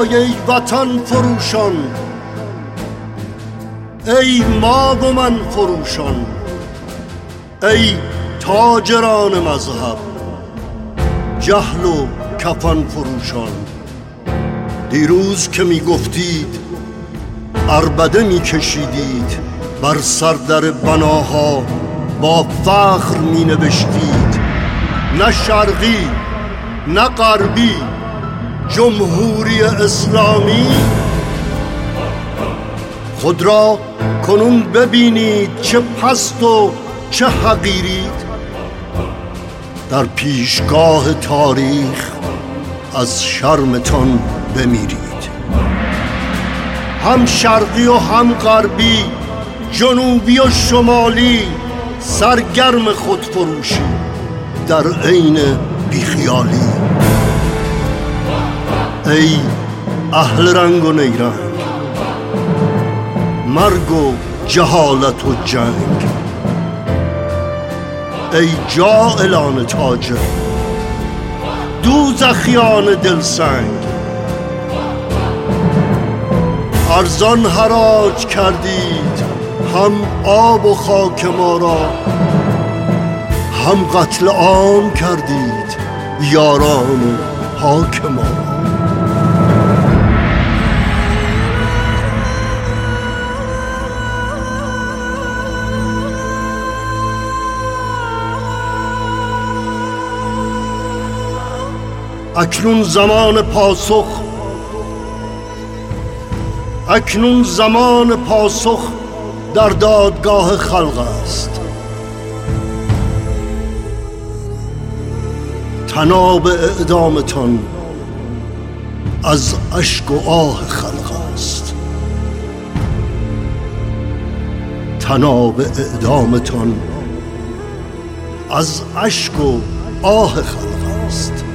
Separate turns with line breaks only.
ای وطن فروشان. ای ما و من فروشان. ای تاجران مذهب. جهل و کفن فروشان. دیروز که می گفتید اربده می کشیدید بر سردر بناها با فخر می نوشتید. نه شرقی نه غربی جمهوری اسلامی. خود را کنون ببینید چه پست و چه حقیرید. در پیشگاه تاریخ از شرمتان بمیرید. هم شرقی و هم غربی جنوبی و شمالی سرگرم خودفروشی در عین بیخیالی. ای اهل رنگ و نیرنگ مرگ و جهالت و جنگ. ای جائلان تاجر دوزخیان دلسنگ. ارزان حراج کردید هم آب و خاک ما را هم قتل عام کردید یاران و حاک ما اکنون زمان پاسخ اکنون زمان پاسخ در دادگاه خلق است. تناب اعدامتان از اشک و آه خلق است. تناب اعدامتان از اشک و آه خلق است.